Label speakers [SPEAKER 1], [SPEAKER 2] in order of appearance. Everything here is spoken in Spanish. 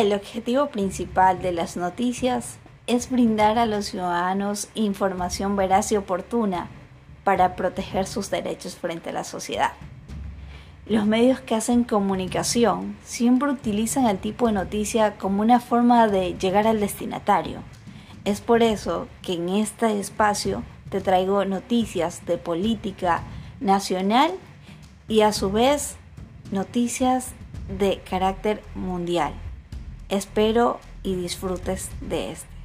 [SPEAKER 1] El objetivo principal de las noticias es brindar a los ciudadanos información veraz y oportuna para proteger sus derechos frente a la sociedad. Los medios que hacen comunicación siempre utilizan el tipo de noticia como una forma de llegar al destinatario. Es por eso que en este espacio te traigo noticias de política nacional y a su vez noticias de carácter mundial. Espero y disfrutes de esto.